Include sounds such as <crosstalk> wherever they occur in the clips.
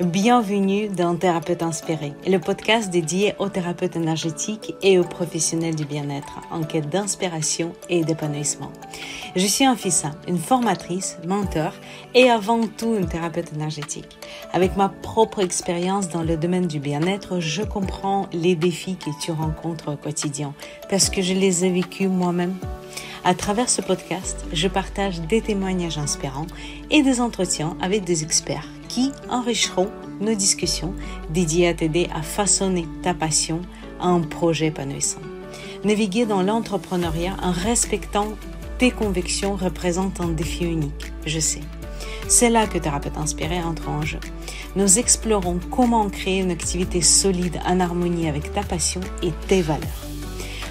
Bienvenue dans Thérapeute Inspiré, le podcast dédié aux thérapeutes énergétiques et aux professionnels du bien-être en quête d'inspiration et d'épanouissement. Je suis Anfissa, une formatrice, mentor et avant tout une thérapeute énergétique. Avec ma propre expérience dans le domaine du bien-être, je comprends les défis que tu rencontres au quotidien parce que je les ai vécus moi-même à travers ce podcast, je partage des témoignages inspirants et des entretiens avec des experts enrichiront nos discussions dédiées à t'aider à façonner ta passion à un projet épanouissant. Naviguer dans l'entrepreneuriat en respectant tes convictions représente un défi unique, je sais. C'est là que Thérapeute Inspiré entre en jeu. Nous explorons comment créer une activité solide en harmonie avec ta passion et tes valeurs.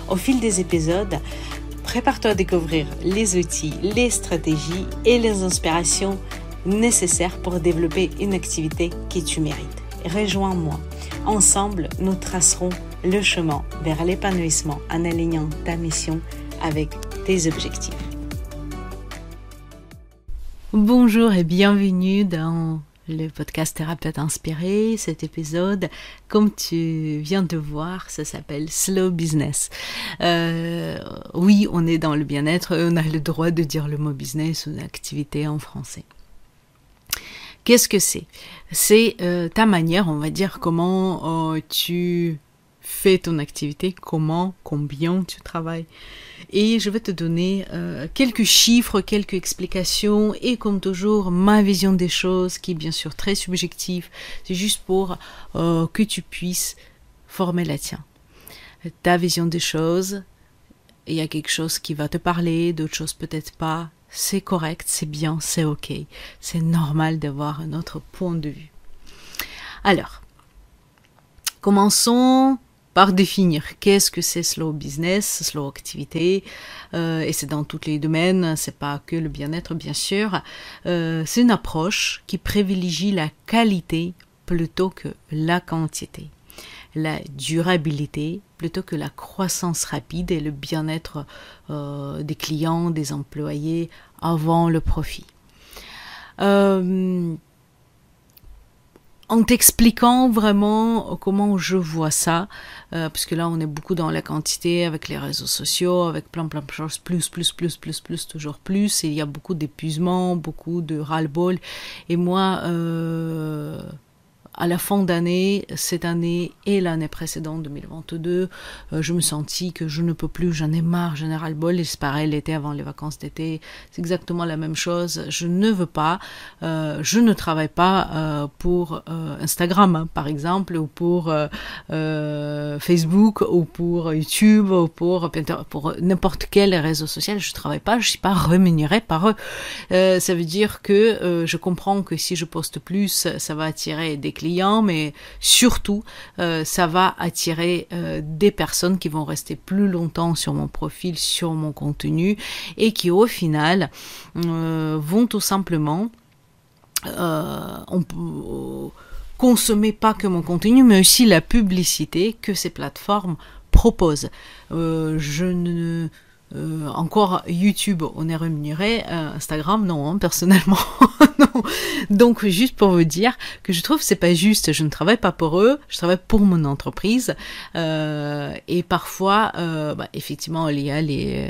Au fil des épisodes, prépare-toi à découvrir les outils, les stratégies et les inspirations nécessaires pour développer une activité que tu mérites. Rejoins-moi. Ensemble, nous tracerons le chemin vers l'épanouissement en alignant ta mission avec tes objectifs. Bonjour et bienvenue dans le podcast Thérapeute Inspiré. Cet épisode, comme tu viens de voir, ça s'appelle Slow Business. Euh, oui, on est dans le bien-être, on a le droit de dire le mot business ou activité en français. Qu'est-ce que c'est? C'est euh, ta manière, on va dire, comment euh, tu fais ton activité, comment, combien tu travailles. Et je vais te donner euh, quelques chiffres, quelques explications et comme toujours ma vision des choses qui est bien sûr très subjective. C'est juste pour que tu puisses former la tienne. Ta vision des choses, il y a quelque chose qui va te parler, d'autres choses peut-être pas c'est correct, c'est bien, c'est ok. C'est normal d'avoir un autre point de vue. Alors, commençons par définir qu'est-ce que c'est slow business, slow activité, euh, et c'est dans tous les domaines, c'est pas que le bien-être bien sûr. Euh, c'est une approche qui privilégie la qualité plutôt que la quantité la durabilité plutôt que la croissance rapide et le bien-être euh, des clients, des employés avant le profit. Euh, en t'expliquant vraiment comment je vois ça, euh, parce là on est beaucoup dans la quantité avec les réseaux sociaux, avec plein plein de choses, plus, plus, plus, plus, plus, toujours plus, et il y a beaucoup d'épuisement, beaucoup de ras-le-bol, et moi, euh, à la fin d'année, cette année et l'année précédente, 2022, euh, je me sentis que je ne peux plus, j'en ai marre, général bol, et pareil l'été avant les vacances d'été, c'est exactement la même chose. Je ne veux pas, euh, je ne travaille pas euh, pour Instagram, par exemple, ou pour Facebook, ou pour YouTube, ou pour, pour n'importe quel réseau social. Je travaille pas, je suis pas rémunérée par eux. ça veut dire que je comprends que si je poste plus, ça va attirer des clients mais surtout, euh, ça va attirer euh, des personnes qui vont rester plus longtemps sur mon profil, sur mon contenu, et qui au final euh, vont tout simplement consommer pas que mon contenu, mais aussi la publicité que ces plateformes proposent. je ne euh, encore YouTube, on est rémunéré. Euh, Instagram, non, hein, personnellement. <laughs> Donc, juste pour vous dire que je trouve que c'est pas juste. Je ne travaille pas pour eux, je travaille pour mon entreprise. Euh, et parfois, bah, effectivement, il y a les,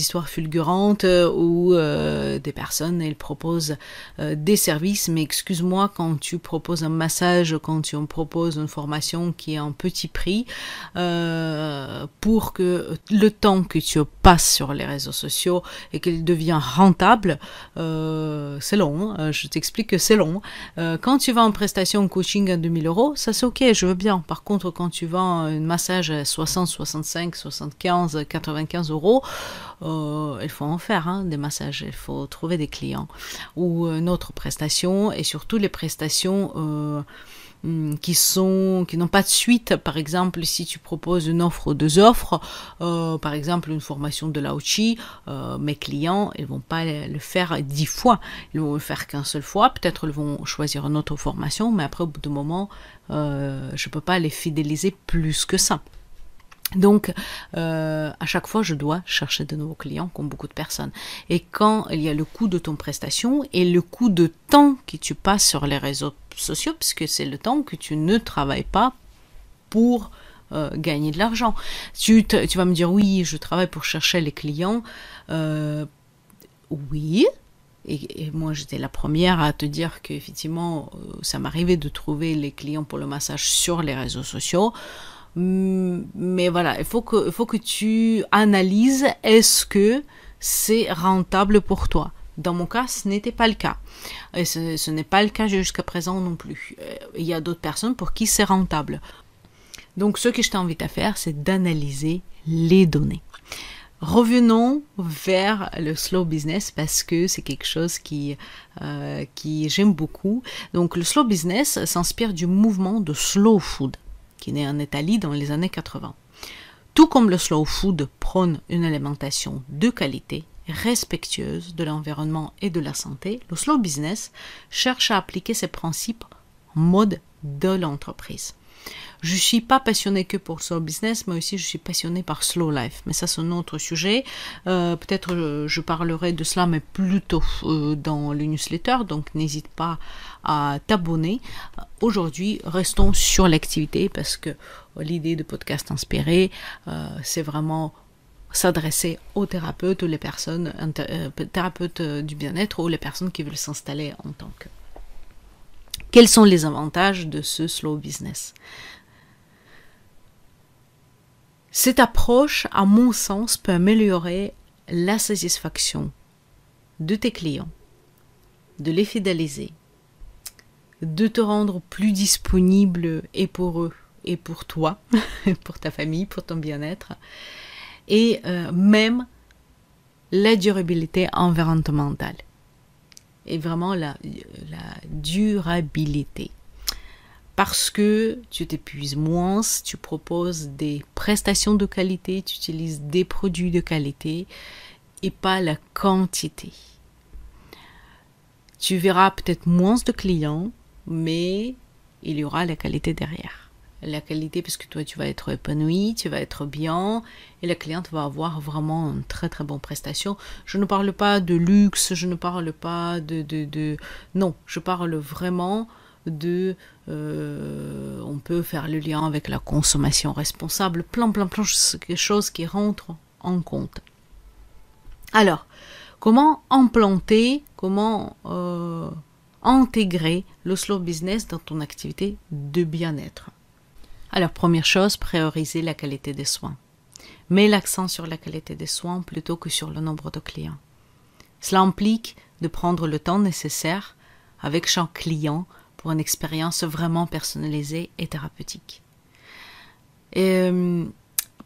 histoires fulgurantes où des personnes elles proposent des services. Mais excuse-moi, quand tu proposes un massage, quand tu me proposes une formation qui est en petit prix, pour que le temps que tu passes sur les réseaux sociaux et qu'il devient rentable, euh, c'est long. Hein. je t'explique que c'est long. Euh, quand tu vas en prestation coaching à 2000 euros, ça c'est ok, je veux bien. Par contre, quand tu vas un massage à 60, 65, 75, 95 euros, euh, il faut en faire hein, des massages, il faut trouver des clients. Ou une autre prestation, et surtout les prestations qui sont qui n'ont pas de suite. Par exemple, si tu proposes une offre ou deux offres, euh, par exemple une formation de Laochi, euh, mes clients ils vont pas le faire dix fois, ils vont le faire qu'un seul fois. Peut-être ils vont choisir une autre formation, mais après au bout de moment, euh, je peux pas les fidéliser plus que ça. Donc, euh, à chaque fois, je dois chercher de nouveaux clients, comme beaucoup de personnes. Et quand il y a le coût de ton prestation et le coût de temps que tu passes sur les réseaux sociaux, puisque c'est le temps que tu ne travailles pas pour euh, gagner de l'argent. Tu, vas me dire, oui, je travaille pour chercher les clients. Euh, oui. Et, et moi, j'étais la première à te dire qu'effectivement, ça m'arrivait de trouver les clients pour le massage sur les réseaux sociaux. Mais voilà, il faut que, il faut que tu analyses est-ce que c'est rentable pour toi. Dans mon cas, ce n'était pas le cas. Et ce, ce n'est pas le cas jusqu'à présent non plus. Euh, il y a d'autres personnes pour qui c'est rentable. Donc, ce que je t'invite à faire, c'est d'analyser les données. Revenons vers le slow business parce que c'est quelque chose qui, euh, qui j'aime beaucoup. Donc, le slow business s'inspire du mouvement de slow food qui naît en Italie dans les années 80. Tout comme le slow food prône une alimentation de qualité, respectueuse de l'environnement et de la santé, le slow business cherche à appliquer ces principes en mode de l'entreprise. Je suis pas passionnée que pour slow business, mais aussi je suis passionnée par slow life. Mais ça, c'est un autre sujet. Euh, peut-être je, je, parlerai de cela, mais plutôt euh, dans le newsletter. Donc, n'hésite pas à t'abonner. Aujourd'hui, restons sur l'activité parce que l'idée de podcast inspiré, euh, c'est vraiment s'adresser aux thérapeutes ou les personnes, euh, thérapeutes du bien-être ou les personnes qui veulent s'installer en tant que. Quels sont les avantages de ce slow business? Cette approche, à mon sens, peut améliorer la satisfaction de tes clients, de les fidéliser, de te rendre plus disponible et pour eux et pour toi, <laughs> pour ta famille, pour ton bien-être, et euh, même la durabilité environnementale et vraiment la, durabilité. Parce que tu t'épuises moins, tu proposes des prestations de qualité, tu utilises des produits de qualité et pas la quantité. Tu verras peut-être moins de clients, mais il y aura la qualité derrière. La qualité parce que toi tu vas être épanoui, tu vas être bien et la cliente va avoir vraiment une très très bonne prestation. Je ne parle pas de luxe, je ne parle pas de... de, de... Non, je parle vraiment de... Euh, on peut faire le lien avec la consommation responsable, plein plein plein de choses qui rentrent en compte. Alors, comment implanter, comment... Euh, intégrer le slow business dans ton activité de bien-être? Alors, première chose, prioriser la qualité des soins. Mets l'accent sur la qualité des soins plutôt que sur le nombre de clients. Cela implique de prendre le temps nécessaire avec chaque client pour une expérience vraiment personnalisée et thérapeutique. Et, euh,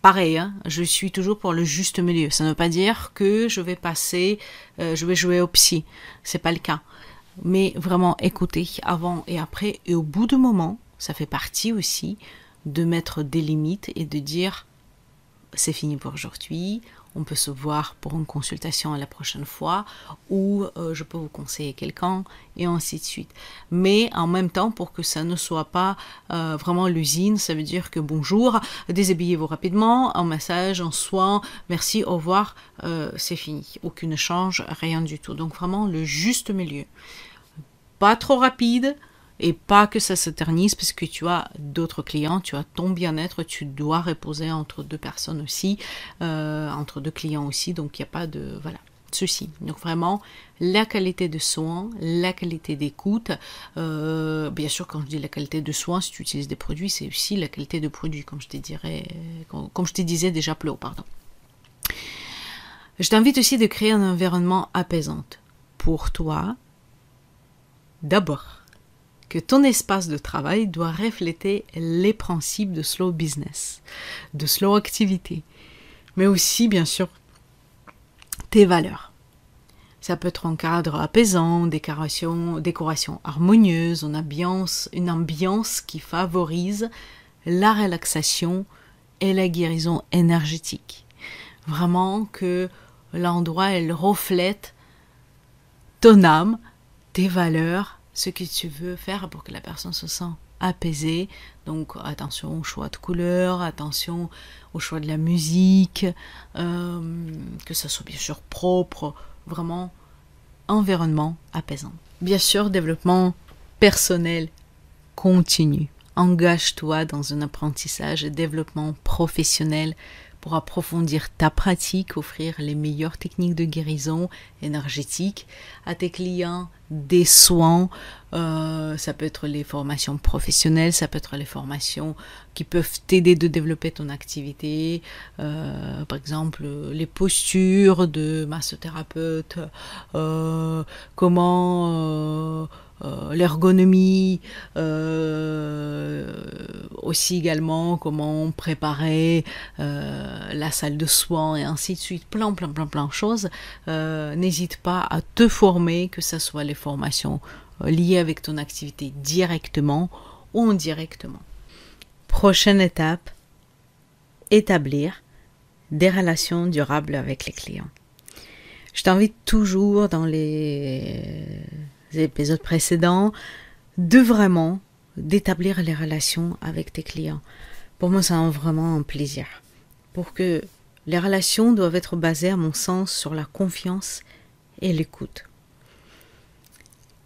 pareil, hein, je suis toujours pour le juste milieu. Ça ne veut pas dire que je vais passer, euh, je vais jouer au psy. C'est pas le cas mais vraiment écouter avant et après. Et au bout du moment, ça fait partie aussi de mettre des limites et de dire c'est fini pour aujourd'hui, on peut se voir pour une consultation à la prochaine fois, ou euh, je peux vous conseiller quelqu'un, et ainsi de suite. Mais en même temps, pour que ça ne soit pas euh, vraiment l'usine, ça veut dire que bonjour, déshabillez-vous rapidement, un massage, un soin, merci, au revoir, euh, c'est fini. Aucun échange, rien du tout. Donc vraiment le juste milieu. Pas trop rapide, et pas que ça s'éternise parce que tu as d'autres clients, tu as ton bien-être, tu dois reposer entre deux personnes aussi, euh, entre deux clients aussi, donc il n'y a pas de voilà ceci. Donc vraiment la qualité de soins, la qualité d'écoute. Euh, bien sûr, quand je dis la qualité de soins, si tu utilises des produits, c'est aussi la qualité de produits, comme je te dirais, comme je te disais déjà plus haut, pardon. Je t'invite aussi de créer un environnement apaisant pour toi. D'abord, que ton espace de travail doit refléter les principes de slow business, de slow activité, mais aussi bien sûr tes valeurs. Ça peut être un cadre apaisant, décoration, décoration harmonieuse, une ambiance, une ambiance qui favorise la relaxation et la guérison énergétique. Vraiment que l'endroit elle reflète ton âme, tes valeurs ce que tu veux faire pour que la personne se sente apaisée. Donc attention au choix de couleurs, attention au choix de la musique, euh, que ça soit bien sûr propre, vraiment environnement apaisant. Bien sûr, développement personnel continu. Engage-toi dans un apprentissage et développement professionnel pour approfondir ta pratique, offrir les meilleures techniques de guérison énergétique à tes clients, des soins. Euh, ça peut être les formations professionnelles, ça peut être les formations qui peuvent t'aider de développer ton activité. Euh, par exemple, les postures de massothérapeute, euh, comment euh, l'ergonomie, aussi également comment préparer euh, la salle de soins et ainsi de suite, plein, plein, plein, plein de choses. N'hésite pas à te former, que ce soit les formations liées avec ton activité directement ou indirectement. Prochaine étape, établir des relations durables avec les clients. Je t'invite toujours dans les épisodes précédents, de vraiment d'établir les relations avec tes clients. Pour moi, c'est vraiment un plaisir. Pour que les relations doivent être basées, à mon sens, sur la confiance et l'écoute.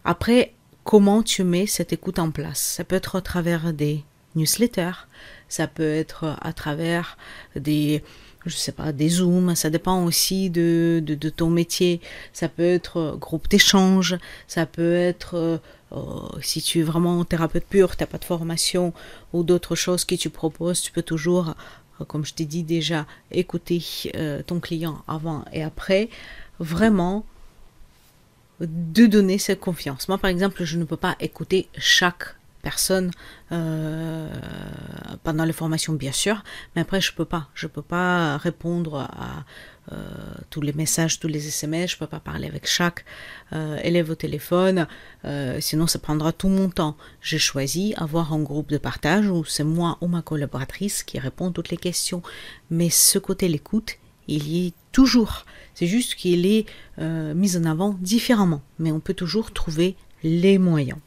Après, comment tu mets cette écoute en place? Ça peut être à travers des newsletters, ça peut être à travers des je sais pas, des zooms, ça dépend aussi de, de, ton métier. Ça peut être euh, groupe d'échange, ça peut être, euh, euh, si tu es vraiment thérapeute pur, tu n'as pas de formation ou d'autres choses que tu proposes, tu peux toujours, comme je t'ai dit déjà, écouter ton client avant et après, vraiment de donner cette confiance. Moi, par exemple, je ne peux pas écouter chaque personne euh, pendant les formations bien sûr. Mais après je peux pas. Je peux pas répondre à euh, tous les messages tous les SMS je peux pas parler avec chaque euh, élève au téléphone. Sinon ça prendra tout mon temps. J'ai choisi avoir un groupe de partage où c'est moi ou ma collaboratrice qui répond toutes les questions. Mais ce côté l'écoute il y est toujours. C'est juste qu'il est mis en avant différemment. Mais on peut toujours trouver les moyens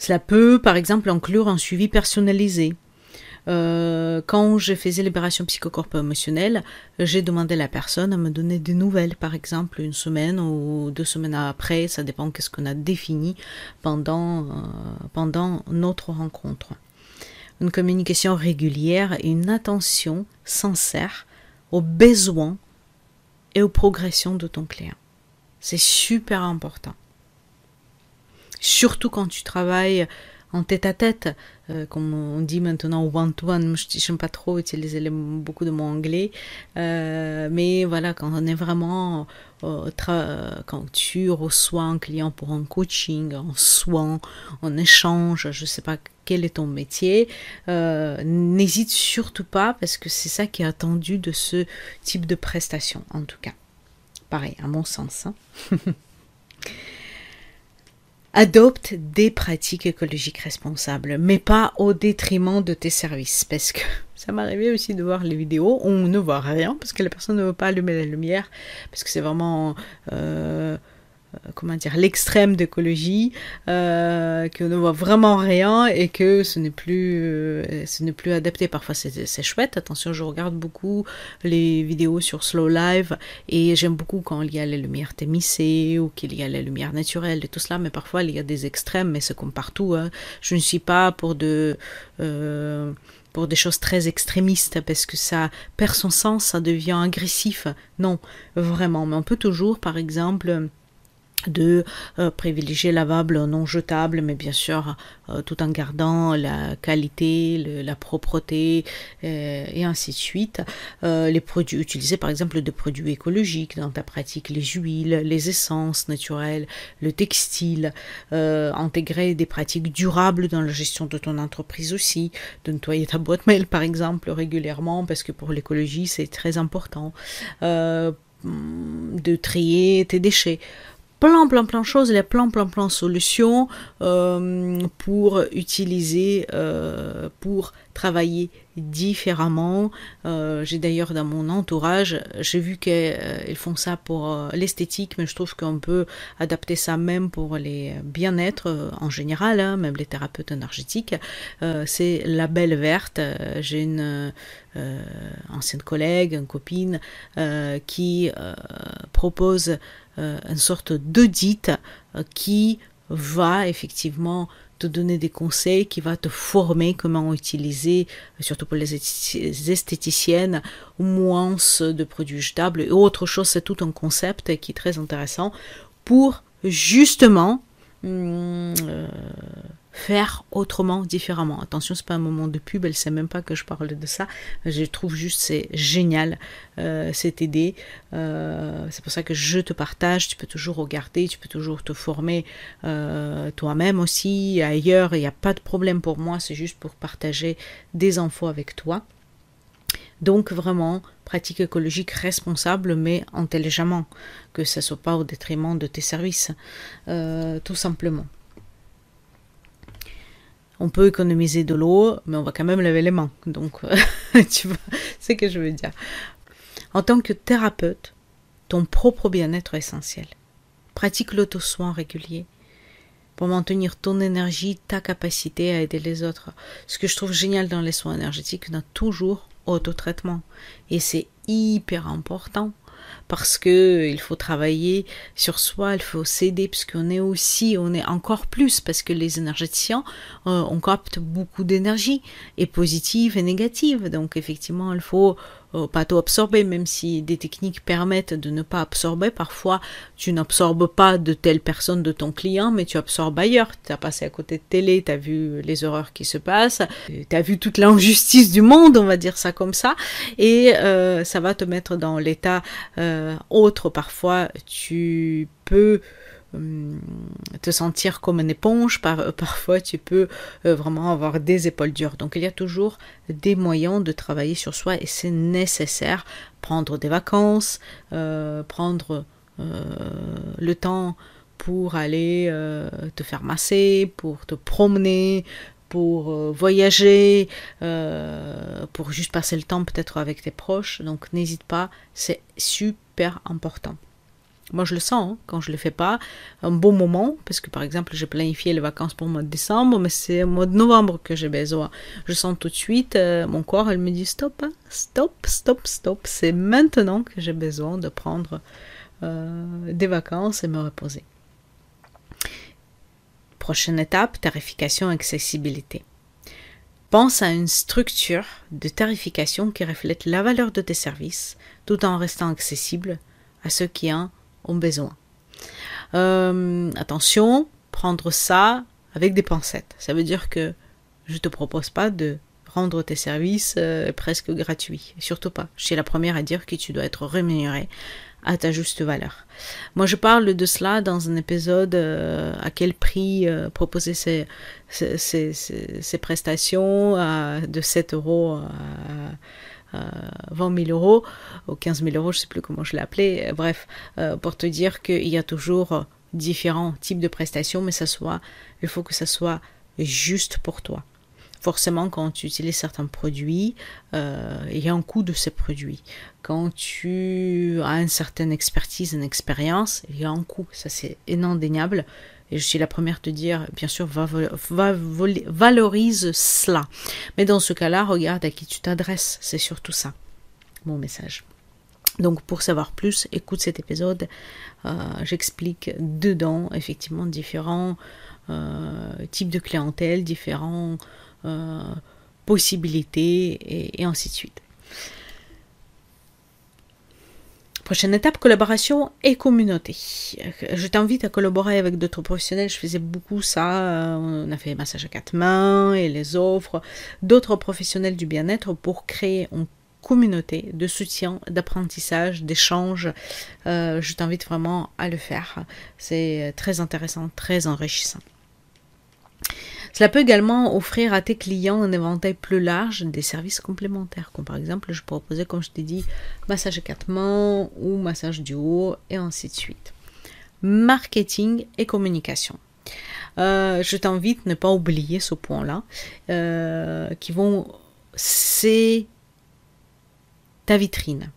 cela peut, par exemple, inclure un suivi personnalisé. Euh, quand je faisais libération psychocorpo-émotionnelle, j'ai demandé à la personne à me donner des nouvelles, par exemple une semaine ou deux semaines après, ça dépend qu'est-ce qu'on a défini pendant, euh, pendant notre rencontre. Une communication régulière et une attention sincère aux besoins et aux progressions de ton client. C'est super important surtout quand tu travailles en tête à tête, euh, comme on dit maintenant one-to-one, je n'aime pas trop utiliser beaucoup de mots anglais, euh, mais voilà, quand on est vraiment, euh, quand tu reçois un client pour un coaching, un soin, un échange, je ne sais pas quel est ton métier, n'hésite surtout pas parce que c'est ça qui est attendu de ce type de prestation, en tout cas. Pareil, à mon sens. Hein. <laughs> Adopte des pratiques écologiques responsables, mais pas au détriment de tes services, parce que <laughs> ça m'arrivait aussi de voir les vidéos, on ne voit rien, parce que la personne ne veut pas allumer la lumière, parce que c'est vraiment euh, comment dire l'extrême d'écologie euh, qu'on ne voit vraiment rien et que ce n'est plus euh, plus adapté parfois c'est chouette attention je regarde beaucoup les vidéos sur slow live et j'aime beaucoup quand il y a les lumières tamisées ou qu'il y a les lumières naturelles et tout cela mais parfois il y a des extrêmes mais c'est comme partout hein. je ne suis pas pour de pour des choses très extrémistes parce que ça perd son sens, ça devient agressif. Non, vraiment. Mais on peut toujours, par exemple, de euh, privilégier lavable non jetable mais bien sûr euh, tout en gardant la qualité la propreté euh, et ainsi de suite. Les produits utiliser par exemple des produits écologiques dans ta pratique les huiles les essences naturelles le textile intégrer des pratiques durables dans la gestion de ton entreprise aussi de nettoyer ta boîte mail par exemple régulièrement parce que pour l'écologie c'est très important de trier tes déchets plein plein plein de choses, il y a plein plein plein solutions euh, pour utiliser, euh, pour travailler différemment. Euh, j'ai d'ailleurs dans mon entourage, j'ai vu qu'ils font ça pour l'esthétique, mais je trouve qu'on peut adapter ça même pour les bien-être en général, hein, même les thérapeutes énergétiques. c'est la belle verte. J'ai une ancienne collègue, une copine qui propose une sorte d'audit qui va effectivement te donner des conseils, qui va te former comment utiliser, surtout pour les esthéticiennes, moins de produits jetables et autre chose. C'est tout un concept qui est très intéressant pour justement hum, euh, faire autrement, différemment. Attention, c'est pas un moment de pub, elle sait même pas que je parle de ça. Je trouve juste c'est génial euh, cette. Euh, c'est pour ça que je te partage. Tu peux toujours regarder, tu peux toujours te former euh, toi-même aussi. Ailleurs, il n'y a pas de problème pour moi. C'est juste pour partager des infos avec toi. Donc vraiment, pratique écologique responsable mais intelligemment, que ça soit pas au détriment de tes services, tout simplement on peut économiser de l'eau, mais on va quand même laver les mains. Donc, <laughs> tu vois, ce que je veux dire. En tant que thérapeute, ton propre bien-être est essentiel. Pratique l'auto-soin régulier pour maintenir ton énergie, ta capacité à aider les autres. Ce que je trouve génial dans les soins énergétiques, on a toujours auto-traitement. Et c'est hyper important parce que il faut travailler sur soi, il faut s'aider puisqu'on est aussi, on est encore plus parce que les énergéticiens, euh, on capte beaucoup d'énergie et positive et négative. Donc effectivement, il faut euh, pas tout absorber, même si des techniques permettent de ne pas absorber. Parfois, tu n'absorbes pas de telle personne de ton client, mais tu absorbes ailleurs. Tu as passé à côté de télé, tu as vu les horreurs qui se passent, tu as vu toute <laughs> l'injustice du monde, on va dire ça comme ça, et euh, ça va te mettre dans l'état euh, autre. Parfois, tu peux te sentir comme une éponge, par, parfois tu peux euh, vraiment avoir des épaules dures. Donc il y a toujours des moyens de travailler sur soi et c'est nécessaire. Prendre des vacances, euh, prendre euh, le temps pour aller te faire masser, pour te promener, pour voyager, pour juste passer le temps peut-être avec tes proches. Donc n'hésite pas, c'est super important. Moi, je le sens hein, quand je ne le fais pas. Un bon moment, parce que par exemple, j'ai planifié les vacances pour le mois de décembre, mais c'est au mois de novembre que j'ai besoin. Je sens tout de suite, euh, mon corps, elle me dit stop, hein, stop, stop, stop. C'est maintenant que j'ai besoin de prendre euh, des vacances et me reposer. Prochaine étape, tarification et accessibilité. Pense à une structure de tarification qui reflète la valeur de tes services tout en restant accessible à ceux qui ont ont besoin. Euh, attention, prendre ça avec des pincettes. Ça veut dire que je te propose pas de rendre tes services euh, presque gratuits. Surtout pas. Je suis la première à dire que tu dois être rémunéré à ta juste valeur. Moi, je parle de cela dans un épisode euh, à quel prix proposer ces, prestations de 7 euros 20 000 euros ou 15 000 euros, je sais plus comment je l'ai appelé. Bref, euh, pour te dire qu'il y a toujours différents types de prestations, mais ça soit, il faut que ça soit juste pour toi. Forcément, quand tu utilises certains produits, euh, il y a un coût de ces produits. Quand tu as une certaine expertise, une expérience, il y a un coût. Ça, c'est indéniable. Et je suis la première à te dire, bien sûr, va, valorise cela. Mais dans ce cas-là, regarde à qui tu t'adresses. C'est surtout ça, mon message. Donc pour savoir plus, écoute cet épisode. Euh, j'explique dedans effectivement différents euh, types de clientèle, différentes euh, possibilités et ainsi de suite. Prochaine étape, collaboration et communauté. Je t'invite à collaborer avec d'autres professionnels. Je faisais beaucoup ça. On a fait massage à quatre mains et les offres d'autres professionnels du bien-être pour créer une communauté de soutien, d'apprentissage, d'échange. Euh, je t'invite vraiment à le faire. C'est très intéressant, très enrichissant. Cela peut également offrir à tes clients un éventail plus large des services complémentaires, comme par exemple, je proposais, comme je t'ai dit, massage mains ou massage du haut, et ainsi de suite. Marketing et communication. Euh, je t'invite à ne pas oublier ce point-là, euh, qui vont c'est ta vitrine.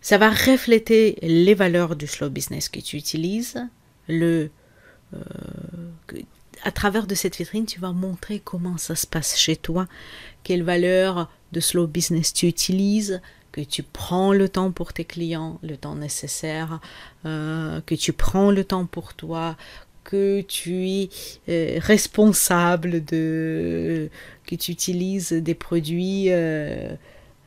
Ça va refléter les valeurs du slow business que tu utilises. Le, euh, à travers de cette vitrine, tu vas montrer comment ça se passe chez toi, quelles valeurs de slow business tu utilises, que tu prends le temps pour tes clients, le temps nécessaire, euh, que tu prends le temps pour toi, que tu es euh, responsable de que tu utilises des produits euh,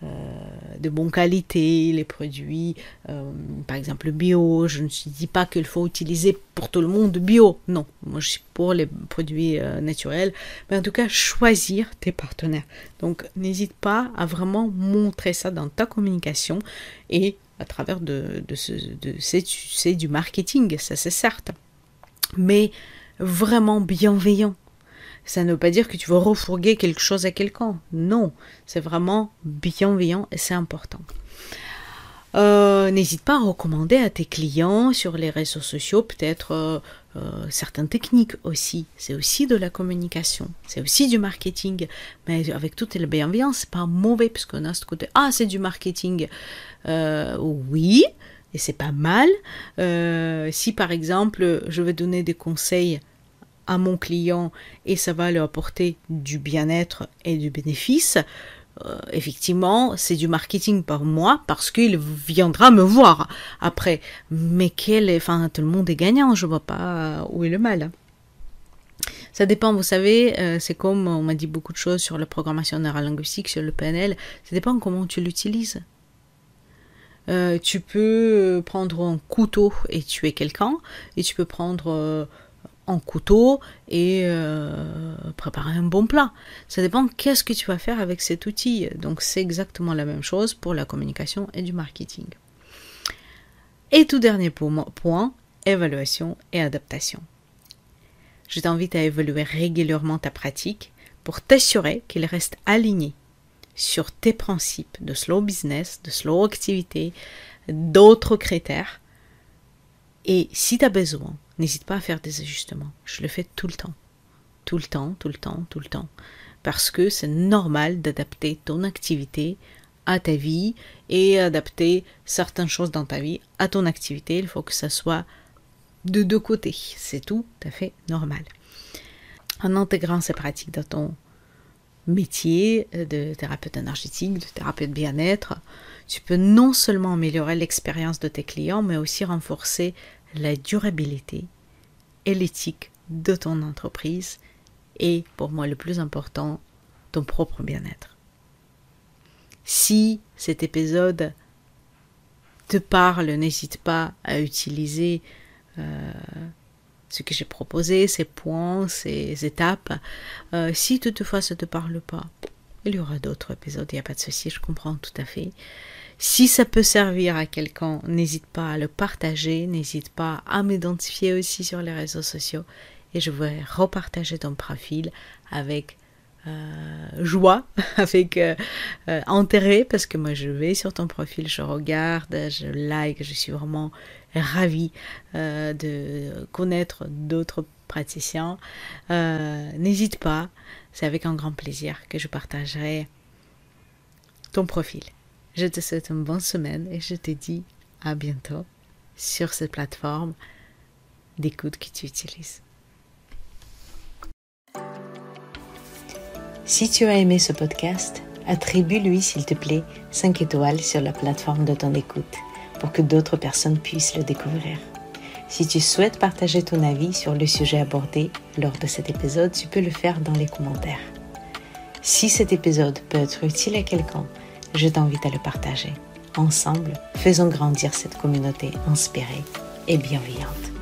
de bonne qualité, les produits, euh, par exemple bio. Je ne dis pas qu'il faut utiliser pour tout le monde bio. Non, moi je suis pour les produits euh, naturels. Mais en tout cas, choisir tes partenaires. Donc, n'hésite pas à vraiment montrer ça dans ta communication et à travers de, de, ce, de c'est du marketing, ça c'est certes. Mais vraiment bienveillant ça ne veut pas dire que tu vas refourguer quelque chose à quelqu'un. Non, c'est vraiment bienveillant et c'est important. Euh, n'hésite pas à recommander à tes clients sur les réseaux sociaux peut-être euh, euh, certaines techniques aussi. C'est aussi de la communication, c'est aussi du marketing, mais avec toute la bienveillance, c'est pas mauvais puisqu'on a ce côté ah c'est du marketing. oui, et c'est pas mal. si par exemple je vais donner des conseils à mon client et ça va lui apporter du bien-être et du bénéfice, euh, effectivement, c'est du marketing pour moi parce qu'il viendra me voir après. Mais quel est, enfin, tout le monde est gagnant, je vois pas où est le mal. Ça dépend, vous savez, euh, c'est comme on m'a dit beaucoup de choses sur la programmation neurolinguistique, sur le PNL, ça dépend comment tu l'utilises. Euh, tu peux prendre un couteau et tuer quelqu'un, et tu peux prendre couteau et euh, préparer un bon plat. Ça dépend qu'est-ce que tu vas faire avec cet outil. Donc c'est exactement la même chose pour la communication et du marketing. Et tout dernier point, évaluation et adaptation. Je t'invite à évaluer régulièrement ta pratique pour t'assurer qu'elle reste alignée sur tes principes de slow business, de slow activité, d'autres critères. Et si tu as besoin n'hésite pas à faire des ajustements. Je le fais tout le temps. Tout le temps, tout le temps, tout le temps. Parce que c'est normal d'adapter ton activité à ta vie et adapter certaines choses dans ta vie à ton activité. Il faut que ça soit de deux côtés. C'est tout à fait normal. En intégrant ces pratiques dans ton métier de thérapeute énergétique, de thérapeute bien-être, tu peux non seulement améliorer l'expérience de tes clients, mais aussi renforcer la durabilité et l'éthique de ton entreprise et, pour moi le plus important, ton propre bien-être. Si cet épisode te parle, n'hésite pas à utiliser euh, ce que j'ai proposé, ces points, ces étapes. Euh, si toutefois ça ne te parle pas, il y aura d'autres épisodes, il n'y a pas de souci, je comprends tout à fait. Si ça peut servir à quelqu'un, n'hésite pas à le partager, n'hésite pas à m'identifier aussi sur les réseaux sociaux et je vais repartager ton profil avec euh, joie, <laughs> avec euh, euh, intérêt, parce que moi je vais sur ton profil, je regarde, je like, je suis vraiment ravie de connaître d'autres praticiens. N'hésite pas, c'est avec un grand plaisir que je partagerai ton profil. Je te souhaite une bonne semaine et je te dis à bientôt sur cette plateforme d'écoute que tu utilises. Si tu as aimé ce podcast, attribue-lui, s'il te plaît, 5 étoiles sur la plateforme de ton écoute pour que d'autres personnes puissent le découvrir. Si tu souhaites partager ton avis sur le sujet abordé lors de cet épisode, tu peux le faire dans les commentaires. Si cet épisode peut être utile à quelqu'un, je t'invite à le partager. Ensemble, faisons grandir cette communauté inspirée et bienveillante.